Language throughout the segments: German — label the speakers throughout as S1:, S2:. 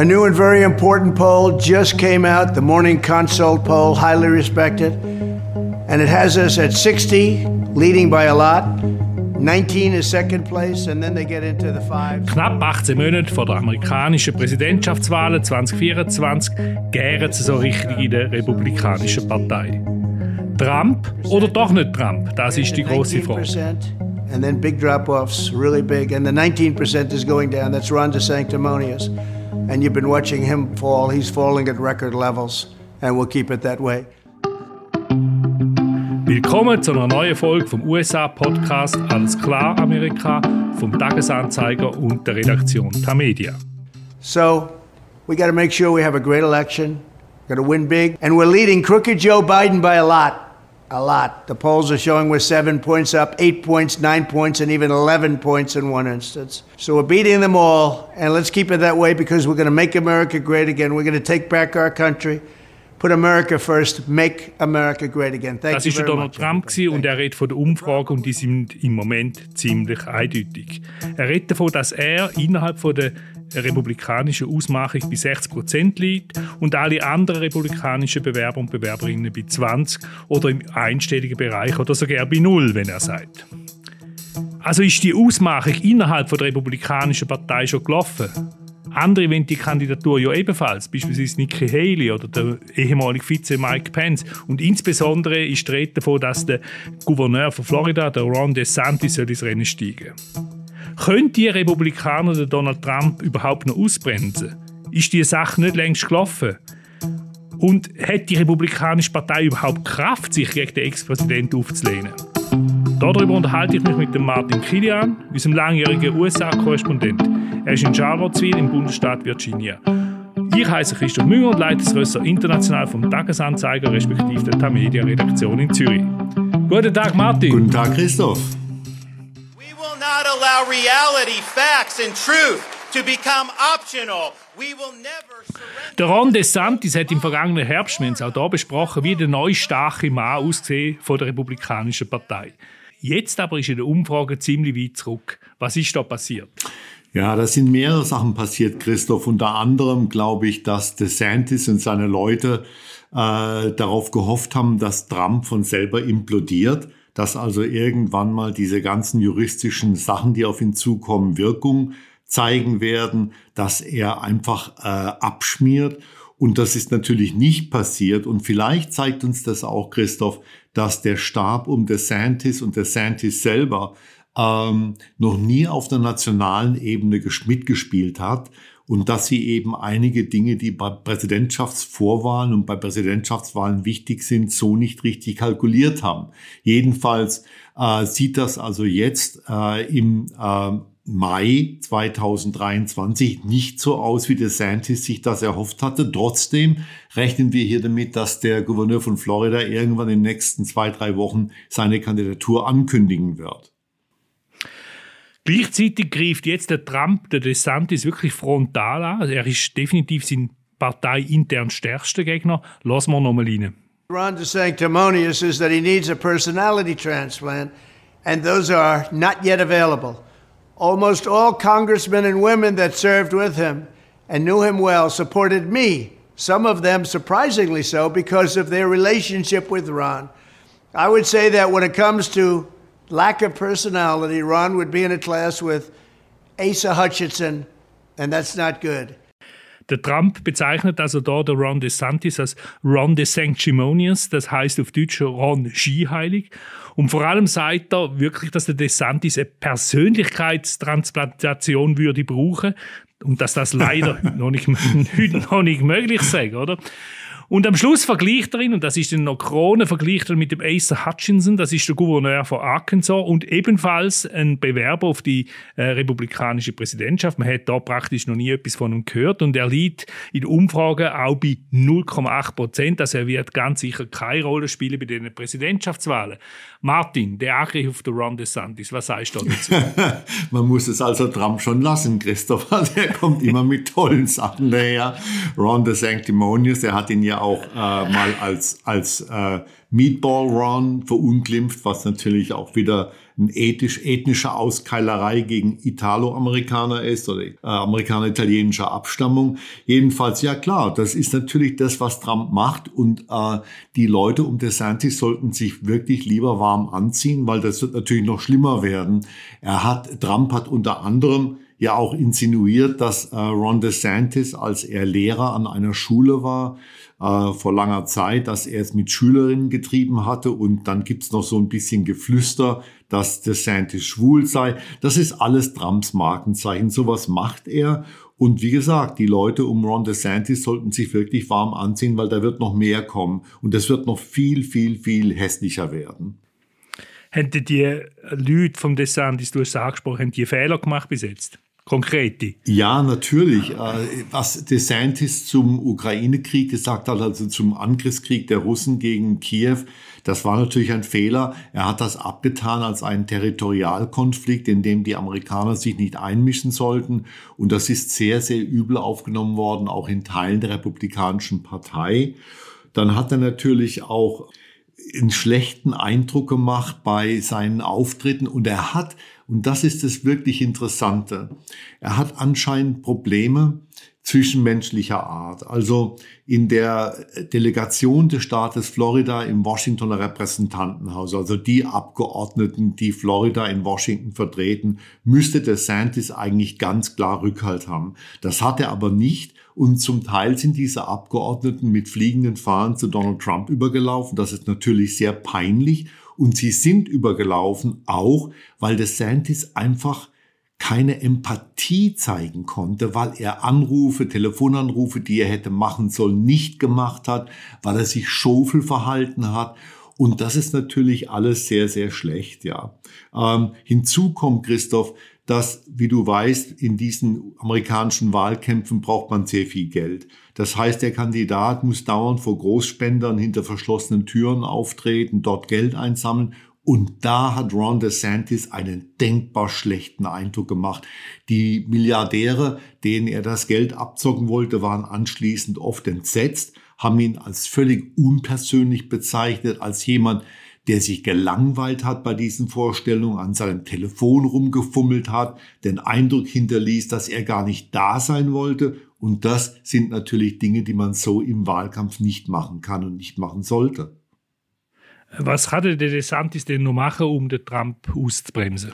S1: A new and very important poll just came out, the Morning Consult poll, highly respected. And it has us at 60, leading by a lot. 19 is second place, and then they get into the five.
S2: Knapp 18 Monate vor der amerikanischen Präsidentschaftswahlen 2024 gären sie so richtig in der Republikanischen Partei. Trump oder doch nicht Trump? Das ist die große Frage.
S1: And then big drop-offs, really big. And the 19% is going down. That's Ron DeSanctimonious. And you've been watching him fall. He's falling at record levels. And we'll keep it that way.
S2: Willkommen zu einer neuen Folge vom USA-Podcast Alles klar Amerika vom Tagesanzeiger und der Redaktion Tamedia.
S1: So, we got to make sure we have a great election. Got to win big. And we're leading crooked Joe Biden by a lot. A lot. The polls are showing we're seven points up, eight points, nine points, and even 11 points in one instance. So we're beating them all. And let's keep it that way because we're going to make America great again. We're going to take back our country. Put America first, make America great again. Thank
S2: das war Donald Trump und er redet von der Umfrage und die sind im Moment ziemlich eindeutig. Er redet davon, dass er innerhalb von der republikanischen Ausmachung bei 60 Prozent liegt und alle anderen republikanischen Bewerber und Bewerberinnen bei 20 oder im einstelligen Bereich oder sogar bei null, wenn er sagt. Also ist die Ausmachung innerhalb von der republikanischen Partei schon gelaufen? Andere wollen die Kandidatur ja ebenfalls, beispielsweise Nikki Haley oder der ehemalige Vize Mike Pence. Und insbesondere ist die Rede davon, dass der Gouverneur von Florida, der Ron DeSantis, soll ins Rennen steigen Können die Republikaner den Donald Trump überhaupt noch ausbremsen? Ist die Sache nicht längst gelaufen? Und hat die Republikanische Partei überhaupt Kraft, sich gegen den Ex-Präsidenten aufzulehnen? Darüber unterhalte ich mich mit dem Martin Kilian, unserem langjährigen USA-Korrespondent. Er ist in Charlottesville im Bundesstaat Virginia. Ich heiße Christoph Münger und leite das Ressort International vom Tagesanzeiger respektive der Tamedia-Redaktion in Zürich. Guten Tag, Martin.
S3: Guten Tag, Christoph.
S4: We will not allow reality, facts and truth to become optional. We will never
S2: der Ron DeSantis hat im vergangenen Herbst, wir haben es auch hier besprochen, wie der neue starke Mann ausgesehen von der Republikanischen Partei. Jetzt aber ist in der Umfrage ziemlich weit zurück. Was ist da passiert?
S3: Ja, da sind mehrere Sachen passiert, Christoph. Unter anderem glaube ich, dass DeSantis und seine Leute äh, darauf gehofft haben, dass Trump von selber implodiert, dass also irgendwann mal diese ganzen juristischen Sachen, die auf ihn zukommen, Wirkung zeigen werden, dass er einfach äh, abschmiert. Und das ist natürlich nicht passiert. Und vielleicht zeigt uns das auch, Christoph, dass der Stab um DeSantis und DeSantis selber ähm, noch nie auf der nationalen Ebene mitgespielt hat und dass sie eben einige Dinge, die bei Präsidentschaftsvorwahlen und bei Präsidentschaftswahlen wichtig sind, so nicht richtig kalkuliert haben. Jedenfalls äh, sieht das also jetzt äh, im äh, Mai 2023 nicht so aus, wie DeSantis sich das erhofft hatte. Trotzdem rechnen wir hier damit, dass der Gouverneur von Florida irgendwann in den nächsten zwei, drei Wochen seine Kandidatur ankündigen wird.
S2: Gleichzeitig greift jetzt der Trump, der DeSantis wirklich frontal an. Er ist definitiv sein parteiintern stärkster Gegner. Lassen wir nochmal rein.
S1: Ron DeSanctimonious is that he needs a personality transplant, and those are not yet available. Almost all congressmen and women that served with him and knew him well supported me, some of them surprisingly so because of their relationship with Ron. I would say that when it comes to lack of personality, Ron would be in a class with Asa Hutchinson, and that's not good.
S2: Der Trump bezeichnet also da der Ron DeSantis als Ron DeSanctimonious, das heißt auf Deutsch Ron Skiheilig. Und vor allem sagt er wirklich, dass der DeSantis eine Persönlichkeitstransplantation würde brauchen und dass das leider noch, nicht, noch nicht möglich sei, oder? Und am Schluss vergleicht er ihn, und das ist dann noch Krone, vergleicht er mit dem Asa Hutchinson, das ist der Gouverneur von Arkansas und ebenfalls ein Bewerber auf die äh, republikanische Präsidentschaft. Man hat da praktisch noch nie etwas von ihm gehört und er liegt in Umfragen auch bei 0,8 Prozent. Also er wird ganz sicher keine Rolle spielen bei den Präsidentschaftswahlen. Martin, der Angriff auf den Ron DeSantis, was sagst du dazu?
S3: Man muss es also Trump schon lassen, Christopher. Der kommt immer mit tollen Sachen daher. Ron DeSanctimonious, der hat ihn ja auch äh, mal als, als äh, Meatball Run verunglimpft, was natürlich auch wieder eine ethisch, ethnische Auskeilerei gegen Italo-Amerikaner ist oder äh, Amerikaner italienischer Abstammung. Jedenfalls, ja klar, das ist natürlich das, was Trump macht und äh, die Leute um DeSantis sollten sich wirklich lieber warm anziehen, weil das wird natürlich noch schlimmer werden. Er hat, Trump hat unter anderem ja auch insinuiert, dass äh, Ron DeSantis, als er Lehrer an einer Schule war, äh, vor langer Zeit, dass er es mit Schülerinnen getrieben hatte und dann gibt's noch so ein bisschen Geflüster, dass DeSantis schwul sei. Das ist alles Trumps Markenzeichen. Sowas macht er. Und wie gesagt, die Leute um Ron DeSantis sollten sich wirklich warm anziehen, weil da wird noch mehr kommen. Und das wird noch viel, viel, viel hässlicher werden.
S2: Hätten die Leute vom DeSantis, du hast es angesprochen, die Fehler gemacht bis jetzt? Konkrete.
S3: Ja, natürlich. Äh, was DeSantis zum Ukraine-Krieg gesagt hat, also zum Angriffskrieg der Russen gegen Kiew, das war natürlich ein Fehler. Er hat das abgetan als einen Territorialkonflikt, in dem die Amerikaner sich nicht einmischen sollten. Und das ist sehr, sehr übel aufgenommen worden, auch in Teilen der Republikanischen Partei. Dann hat er natürlich auch einen schlechten Eindruck gemacht bei seinen Auftritten und er hat, und das ist das wirklich Interessante, er hat anscheinend Probleme zwischenmenschlicher Art. Also in der Delegation des Staates Florida im Washingtoner Repräsentantenhaus, also die Abgeordneten, die Florida in Washington vertreten, müsste DeSantis eigentlich ganz klar Rückhalt haben. Das hat er aber nicht. Und zum Teil sind diese Abgeordneten mit fliegenden Fahnen zu Donald Trump übergelaufen. Das ist natürlich sehr peinlich. Und sie sind übergelaufen auch, weil DeSantis einfach keine Empathie zeigen konnte, weil er Anrufe, Telefonanrufe, die er hätte machen sollen, nicht gemacht hat, weil er sich schofel verhalten hat. Und das ist natürlich alles sehr, sehr schlecht, ja. Ähm, hinzu kommt, Christoph, dass, wie du weißt, in diesen amerikanischen Wahlkämpfen braucht man sehr viel Geld. Das heißt, der Kandidat muss dauernd vor Großspendern hinter verschlossenen Türen auftreten, dort Geld einsammeln. Und da hat Ron DeSantis einen denkbar schlechten Eindruck gemacht. Die Milliardäre, denen er das Geld abzocken wollte, waren anschließend oft entsetzt, haben ihn als völlig unpersönlich bezeichnet, als jemand, der sich gelangweilt hat bei diesen Vorstellungen, an seinem Telefon rumgefummelt hat, den Eindruck hinterließ, dass er gar nicht da sein wollte. Und das sind natürlich Dinge, die man so im Wahlkampf nicht machen kann und nicht machen sollte.
S2: Was hatte der DeSantis denn noch machen, um den Trump auszubremsen?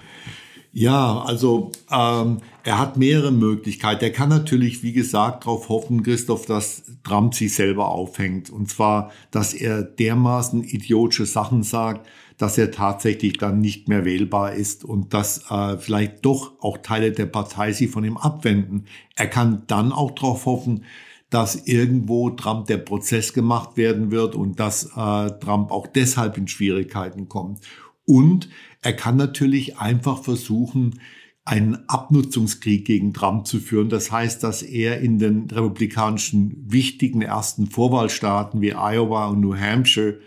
S3: Ja, also ähm, er hat mehrere Möglichkeiten. Er kann natürlich, wie gesagt, darauf hoffen, Christoph, dass Trump sich selber aufhängt. Und zwar, dass er dermaßen idiotische Sachen sagt, dass er tatsächlich dann nicht mehr wählbar ist und dass äh, vielleicht doch auch Teile der Partei sich von ihm abwenden. Er kann dann auch darauf hoffen, dass irgendwo Trump der Prozess gemacht werden wird und dass äh, Trump auch deshalb in Schwierigkeiten kommt. Und er kann natürlich einfach versuchen, einen Abnutzungskrieg gegen Trump zu führen. Das heißt, dass er in den republikanischen wichtigen ersten Vorwahlstaaten wie Iowa und New Hampshire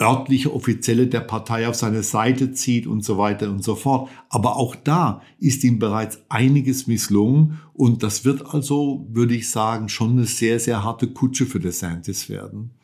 S3: örtliche Offizielle der Partei auf seine Seite zieht und so weiter und so fort. Aber auch da ist ihm bereits einiges misslungen und das wird also, würde ich sagen, schon eine sehr, sehr harte Kutsche für DeSantis werden.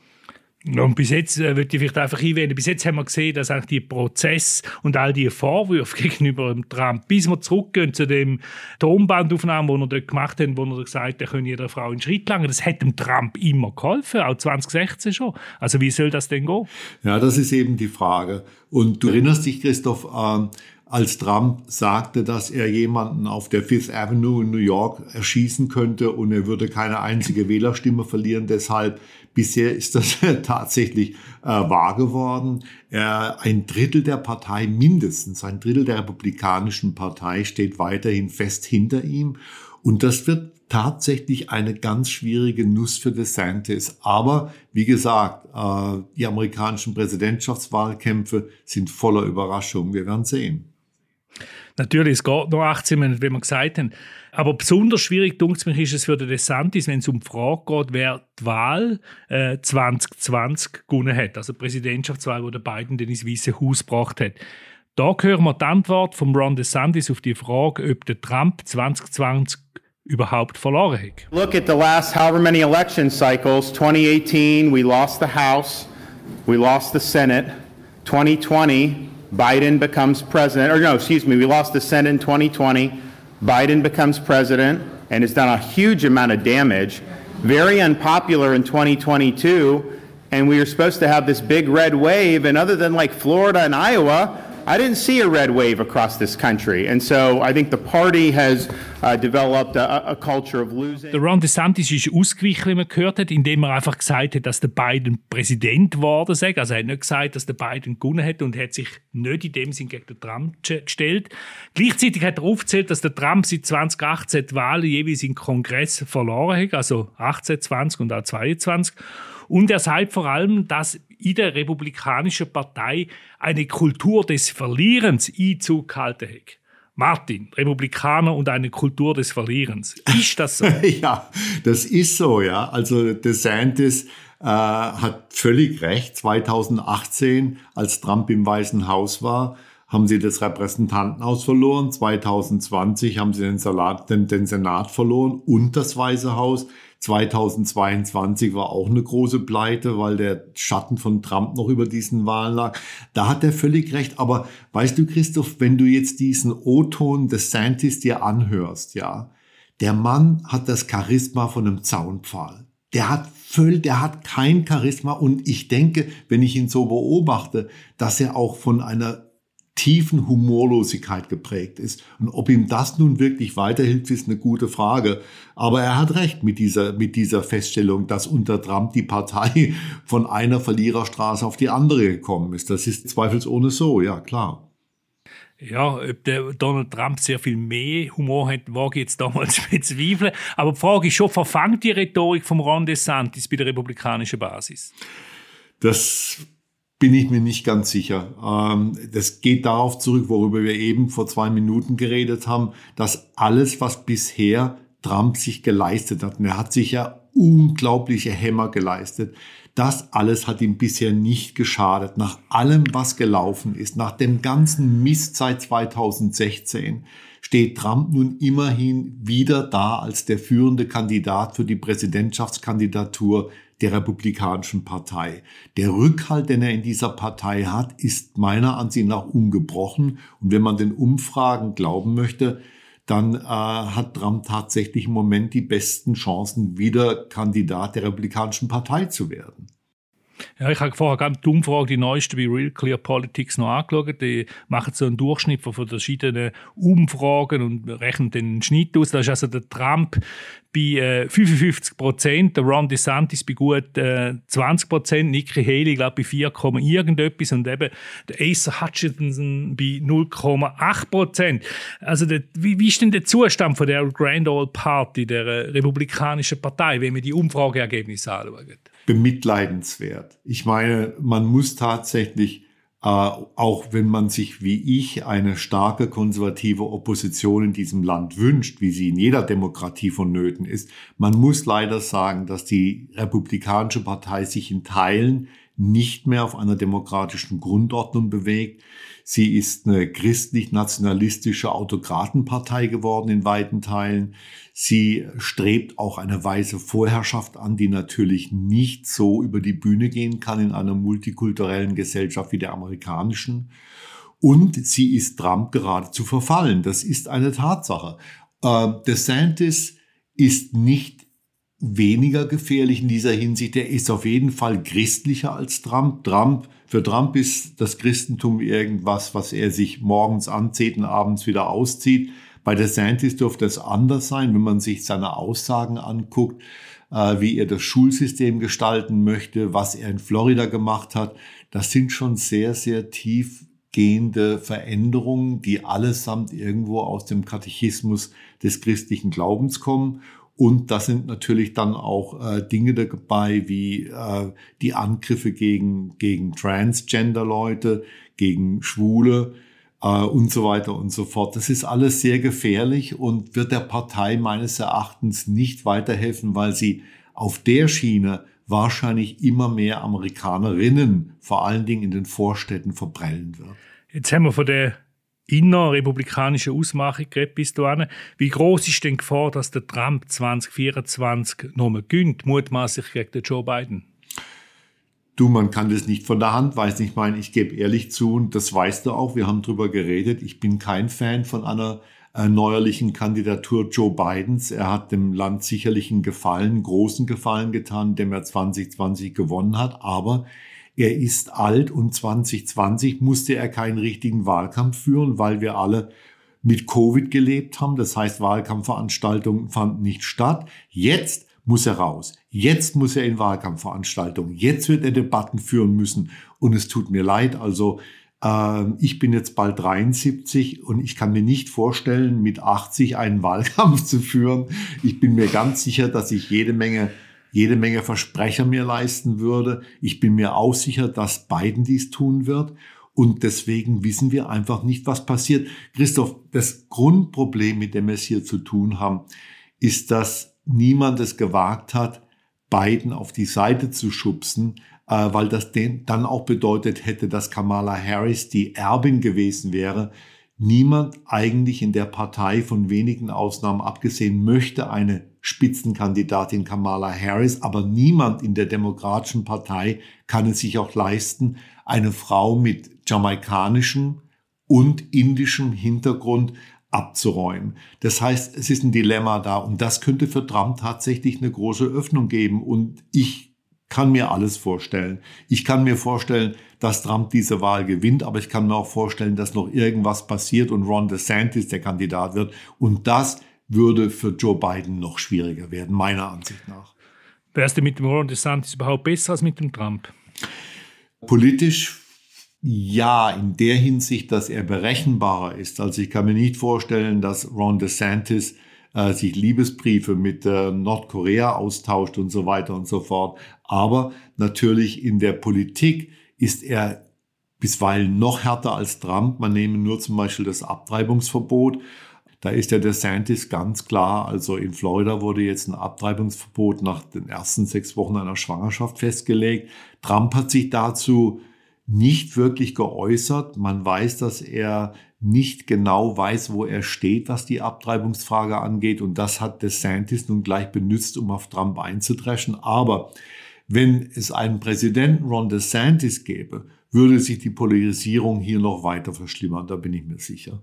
S2: Und bis jetzt äh, würde ich vielleicht einfach einwenden, bis jetzt haben wir gesehen, dass eigentlich die Prozess und all die Vorwürfe gegenüber dem Trump, bis wir zurückgehen zu dem Tonbandaufnahmen, die er dort gemacht hat, wo er gesagt hat, er könne jeder Frau einen Schritt lang, das hat dem Trump immer geholfen, auch 2016 schon. Also wie soll das denn gehen?
S3: Ja, das ist eben die Frage. Und du erinnerst dich, Christoph, äh, als Trump sagte, dass er jemanden auf der Fifth Avenue in New York erschießen könnte und er würde keine einzige Wählerstimme verlieren. Deshalb bisher ist das tatsächlich äh, wahr geworden. Er, ein Drittel der Partei, mindestens ein Drittel der Republikanischen Partei steht weiterhin fest hinter ihm. Und das wird tatsächlich eine ganz schwierige Nuss für DeSantis. Aber wie gesagt, äh, die amerikanischen Präsidentschaftswahlkämpfe sind voller Überraschungen. Wir werden sehen.
S2: Natürlich, es geht noch 18 Minuten, wie wir gesagt haben. Aber besonders schwierig, denke mich, ist es für den DeSantis, wenn es um die Frage geht, wer die Wahl äh, 2020 gewonnen hat. Also die Präsidentschaftswahl, wo der Biden den ins Weiße Haus gebracht hat. Da hören wir die Antwort von Ron DeSantis auf die Frage, ob der Trump 2020 überhaupt verloren hat.
S5: Look at the last however many election cycles. 2018, we lost the House, we lost the Senate. 2020, Biden becomes president, or no, excuse me, we lost the Senate in 2020. Biden becomes president and has done a huge amount of damage. Very unpopular in 2022, and we were supposed to have this big red wave, and other than like Florida and Iowa, I didn't see a red wave across this country. And so I think the party has uh, developed a, a, culture of losing.
S2: Der Ron DeSantis ist ausgewichen, wie man gehört hat, indem er einfach gesagt hat, dass der Biden Präsident geworden sei. Also er hat nicht gesagt, dass der Biden gewonnen hat und hat sich nicht in dem Sinn gegen den Trump gestellt. Gleichzeitig hat er aufgezählt, dass der Trump seit 2018 die Wahlen jeweils im Kongress verloren hat, also 18, 20 und auch 22. Und er sagt vor allem, dass in der Republikanischen Partei eine Kultur des Verlierens Einzug gehalten hat. Martin, Republikaner und eine Kultur des Verlierens. Ist das so?
S3: ja, das ist so, ja. Also DeSantis äh, hat völlig recht. 2018, als Trump im Weißen Haus war, haben sie das Repräsentantenhaus verloren. 2020 haben sie den, Salat, den, den Senat verloren und das Weiße Haus. 2022 war auch eine große Pleite, weil der Schatten von Trump noch über diesen Wahlen lag. Da hat er völlig recht. Aber weißt du, Christoph, wenn du jetzt diesen O-Ton des Santis dir anhörst, ja, der Mann hat das Charisma von einem Zaunpfahl. Der hat völlig, der hat kein Charisma und ich denke, wenn ich ihn so beobachte, dass er auch von einer tiefen Humorlosigkeit geprägt ist. Und ob ihm das nun wirklich weiterhilft, ist eine gute Frage. Aber er hat recht mit dieser, mit dieser Feststellung, dass unter Trump die Partei von einer Verliererstraße auf die andere gekommen ist. Das ist zweifelsohne so, ja klar.
S2: Ja, ob der Donald Trump sehr viel mehr Humor hat, wage ich jetzt damals bezweifeln. Aber die Frage ist schon, verfangt die Rhetorik vom Ron DeSantis bei der republikanischen Basis?
S3: Das bin ich mir nicht ganz sicher. Ähm, das geht darauf zurück, worüber wir eben vor zwei Minuten geredet haben, dass alles, was bisher Trump sich geleistet hat, und er hat sich ja unglaubliche Hämmer geleistet, das alles hat ihm bisher nicht geschadet. Nach allem, was gelaufen ist, nach dem ganzen Mist seit 2016, steht Trump nun immerhin wieder da als der führende Kandidat für die Präsidentschaftskandidatur der Republikanischen Partei. Der Rückhalt, den er in dieser Partei hat, ist meiner Ansicht nach ungebrochen. Und wenn man den Umfragen glauben möchte, dann äh, hat Trump tatsächlich im Moment die besten Chancen, wieder Kandidat der Republikanischen Partei zu werden.
S2: Ja, ich habe vorher die Umfrage, die neueste bei Real Clear Politics noch angeschaut. Die machen so einen Durchschnitt von verschiedenen Umfragen und rechnen den Schnitt aus. Da ist also der Trump bei äh, 55 Prozent, der Ron DeSantis bei gut äh, 20 Prozent, Nikki Haley, glaube bei 4, irgendetwas und eben der Asa Hutchinson bei 0,8 Prozent. Also der, wie, wie ist denn der Zustand von der Grand Old Party, der äh, Republikanischen Partei, wenn man die Umfrageergebnisse anschaut?
S3: Bemitleidenswert. Ich meine, man muss tatsächlich, äh, auch wenn man sich wie ich eine starke konservative Opposition in diesem Land wünscht, wie sie in jeder Demokratie vonnöten ist, man muss leider sagen, dass die Republikanische Partei sich in Teilen nicht mehr auf einer demokratischen Grundordnung bewegt. Sie ist eine christlich-nationalistische Autokratenpartei geworden in weiten Teilen. Sie strebt auch eine weiße Vorherrschaft an, die natürlich nicht so über die Bühne gehen kann in einer multikulturellen Gesellschaft wie der amerikanischen. Und sie ist Trump geradezu verfallen. Das ist eine Tatsache. Äh, DeSantis ist nicht weniger gefährlich in dieser Hinsicht. Er ist auf jeden Fall christlicher als Trump. Trump für Trump ist das Christentum irgendwas, was er sich morgens anzieht und abends wieder auszieht. Bei DeSantis dürfte es anders sein, wenn man sich seine Aussagen anguckt, äh, wie er das Schulsystem gestalten möchte, was er in Florida gemacht hat. Das sind schon sehr, sehr tiefgehende Veränderungen, die allesamt irgendwo aus dem Katechismus des christlichen Glaubens kommen. Und da sind natürlich dann auch äh, Dinge dabei wie äh, die Angriffe gegen, gegen Transgender-Leute, gegen Schwule äh, und so weiter und so fort. Das ist alles sehr gefährlich und wird der Partei meines Erachtens nicht weiterhelfen, weil sie auf der Schiene wahrscheinlich immer mehr Amerikanerinnen, vor allen Dingen in den Vorstädten, verprellen wird.
S2: Jetzt haben wir von der innerrepublikanische Ausmachung geredet bis dahin. Wie groß ist denn die Gefahr, dass der Trump 2024 nochmal gönnt, mutmaßlich gegen den Joe Biden?
S3: Du, man kann das nicht von der Hand weisen. Ich meine, ich gebe ehrlich zu, und das weißt du auch, wir haben drüber geredet, ich bin kein Fan von einer äh, neuerlichen Kandidatur Joe Bidens. Er hat dem Land sicherlich einen Gefallen, großen Gefallen getan, dem er 2020 gewonnen hat, aber er ist alt und 2020 musste er keinen richtigen Wahlkampf führen, weil wir alle mit Covid gelebt haben. Das heißt, Wahlkampfveranstaltungen fanden nicht statt. Jetzt muss er raus. Jetzt muss er in Wahlkampfveranstaltungen. Jetzt wird er Debatten führen müssen. Und es tut mir leid. Also äh, ich bin jetzt bald 73 und ich kann mir nicht vorstellen, mit 80 einen Wahlkampf zu führen. Ich bin mir ganz sicher, dass ich jede Menge jede Menge Versprecher mir leisten würde. Ich bin mir auch sicher, dass Biden dies tun wird. Und deswegen wissen wir einfach nicht, was passiert. Christoph, das Grundproblem, mit dem wir es hier zu tun haben, ist, dass niemand es gewagt hat, Biden auf die Seite zu schubsen, äh, weil das dann auch bedeutet hätte, dass Kamala Harris die Erbin gewesen wäre. Niemand eigentlich in der Partei, von wenigen Ausnahmen abgesehen, möchte eine Spitzenkandidatin Kamala Harris, aber niemand in der Demokratischen Partei kann es sich auch leisten, eine Frau mit jamaikanischem und indischem Hintergrund abzuräumen. Das heißt, es ist ein Dilemma da und das könnte für Trump tatsächlich eine große Öffnung geben und ich kann mir alles vorstellen. Ich kann mir vorstellen, dass Trump diese Wahl gewinnt, aber ich kann mir auch vorstellen, dass noch irgendwas passiert und Ron DeSantis der Kandidat wird und das würde für Joe Biden noch schwieriger werden, meiner Ansicht nach.
S2: Wärst du mit dem Ron DeSantis überhaupt besser als mit dem Trump?
S3: Politisch ja, in der Hinsicht, dass er berechenbarer ist. Also ich kann mir nicht vorstellen, dass Ron DeSantis äh, sich Liebesbriefe mit äh, Nordkorea austauscht und so weiter und so fort. Aber natürlich in der Politik ist er bisweilen noch härter als Trump. Man nehme nur zum Beispiel das Abtreibungsverbot. Da ist der DeSantis ganz klar, also in Florida wurde jetzt ein Abtreibungsverbot nach den ersten sechs Wochen einer Schwangerschaft festgelegt. Trump hat sich dazu nicht wirklich geäußert. Man weiß, dass er nicht genau weiß, wo er steht, was die Abtreibungsfrage angeht. Und das hat DeSantis nun gleich benutzt, um auf Trump einzudreschen. Aber wenn es einen Präsidenten Ron DeSantis gäbe, würde sich die Polarisierung hier noch weiter verschlimmern. Da bin ich mir sicher.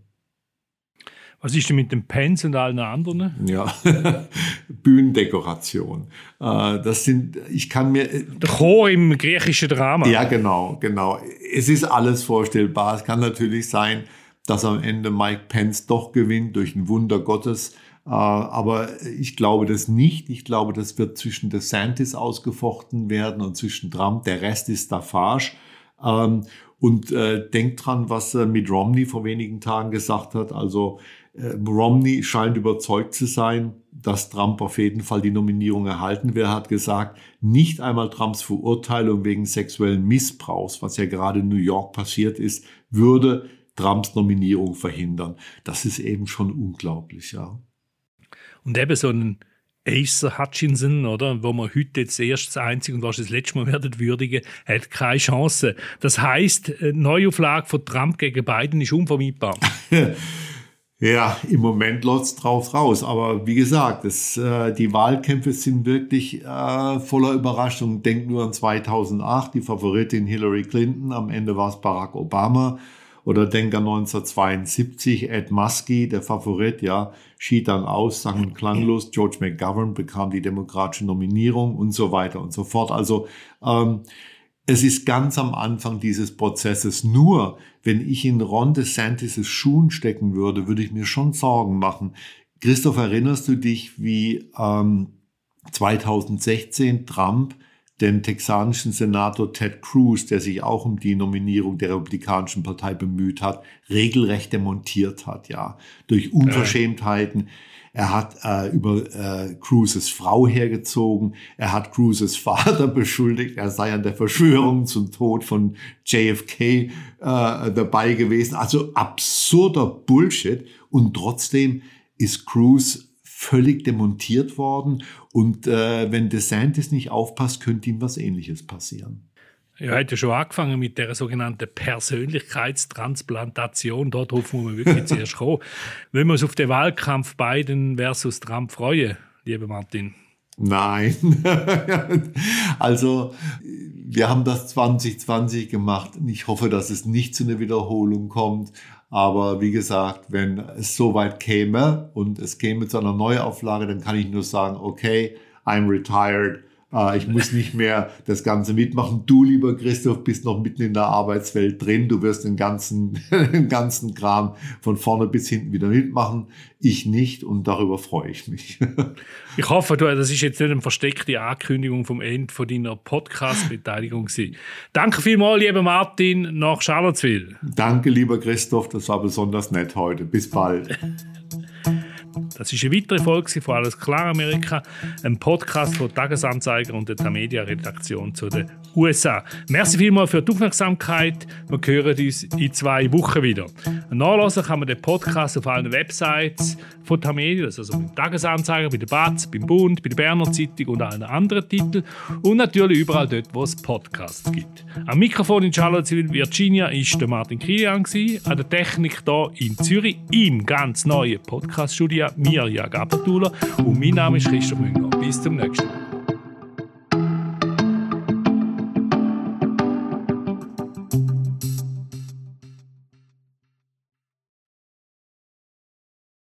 S2: Was ist denn mit dem Pence und allen anderen?
S3: Ja, Bühnendekoration. Äh, das sind, ich kann mir.
S2: Äh, Der Chor im griechischen Drama.
S3: Ja, genau, genau. Es ist alles vorstellbar. Es kann natürlich sein, dass am Ende Mike Pence doch gewinnt durch ein Wunder Gottes. Äh, aber ich glaube das nicht. Ich glaube, das wird zwischen DeSantis ausgefochten werden und zwischen Trump. Der Rest ist Staffage. Und äh, denkt dran, was er mit Romney vor wenigen Tagen gesagt hat. Also äh, Romney scheint überzeugt zu sein, dass Trump auf jeden Fall die Nominierung erhalten wird. Er hat gesagt, nicht einmal Trumps Verurteilung wegen sexuellen Missbrauchs, was ja gerade in New York passiert ist, würde Trumps Nominierung verhindern. Das ist eben schon unglaublich, ja.
S2: Und eben so ein Acer Hutchinson, oder, wo man heute jetzt erst das einzige und was das letzte Mal werden würdigen, hat keine Chance. Das heißt, Neuauflage von Trump gegen Biden ist unvermeidbar.
S3: Ja, im Moment läuft's drauf raus. Aber wie gesagt, das, äh, die Wahlkämpfe sind wirklich äh, voller Überraschung. Denk nur an 2008, die Favoritin Hillary Clinton. Am Ende war es Barack Obama. Oder denk an 1972, Ed Muskie, der Favorit, ja, schied dann aus, sang und klanglos. George McGovern bekam die demokratische Nominierung und so weiter und so fort. Also ähm, es ist ganz am Anfang dieses Prozesses. Nur wenn ich in Ron DeSantis' Schuhen stecken würde, würde ich mir schon Sorgen machen. Christoph, erinnerst du dich, wie ähm, 2016 Trump den texanischen Senator Ted Cruz, der sich auch um die Nominierung der Republikanischen Partei bemüht hat, regelrecht demontiert hat, ja, durch Unverschämtheiten. Er hat äh, über äh, Cruzes Frau hergezogen. Er hat Cruzes Vater beschuldigt, er sei an der Verschwörung zum Tod von JFK äh, dabei gewesen. Also absurder Bullshit. Und trotzdem ist Cruz völlig demontiert worden. Und äh, wenn DeSantis nicht aufpasst, könnte ihm was Ähnliches passieren.
S2: Er hat ja schon angefangen mit der sogenannten Persönlichkeitstransplantation. Darauf muss man wirklich zuerst kommen. Wenn wir uns auf den Wahlkampf Biden versus Trump freuen, lieber Martin?
S3: Nein. also wir haben das 2020 gemacht ich hoffe, dass es nicht zu einer Wiederholung kommt. Aber wie gesagt, wenn es so weit käme und es käme zu einer Neuauflage, dann kann ich nur sagen, okay, I'm retired. Äh, ich muss nicht mehr das Ganze mitmachen. Du, lieber Christoph, bist noch mitten in der Arbeitswelt drin. Du wirst den ganzen, den ganzen Kram von vorne bis hinten wieder mitmachen. Ich nicht und darüber freue ich mich.
S2: Ich hoffe, du, das ist jetzt nicht eine versteckte Ankündigung vom Ende von deiner Podcast-Beteiligung. Danke vielmals, lieber Martin, nach Charlottesville.
S3: Danke, lieber Christoph, das war besonders nett heute. Bis bald.
S2: Das ist eine weitere Folge von Alles klar Amerika, ein Podcast von Tagesanzeiger und der Tamedia Redaktion zu den USA. Merci vielmals für die Aufmerksamkeit. Wir hören uns in zwei Wochen wieder. Nachlesen kann man den Podcast auf allen Websites von Tamedia, also beim Tagesanzeiger, bei der BAZ, beim Bund, bei der Berner Zeitung und allen anderen Titeln und natürlich überall dort, wo es Podcasts gibt. Am Mikrofon in Charlottesville, Virginia, ist der Martin Kilian, an der Technik hier in Zürich im ganz neuen Podcast-Studio Mirja Gabatuller und mein Name ist Christoph Münger. Bis zum nächsten Mal.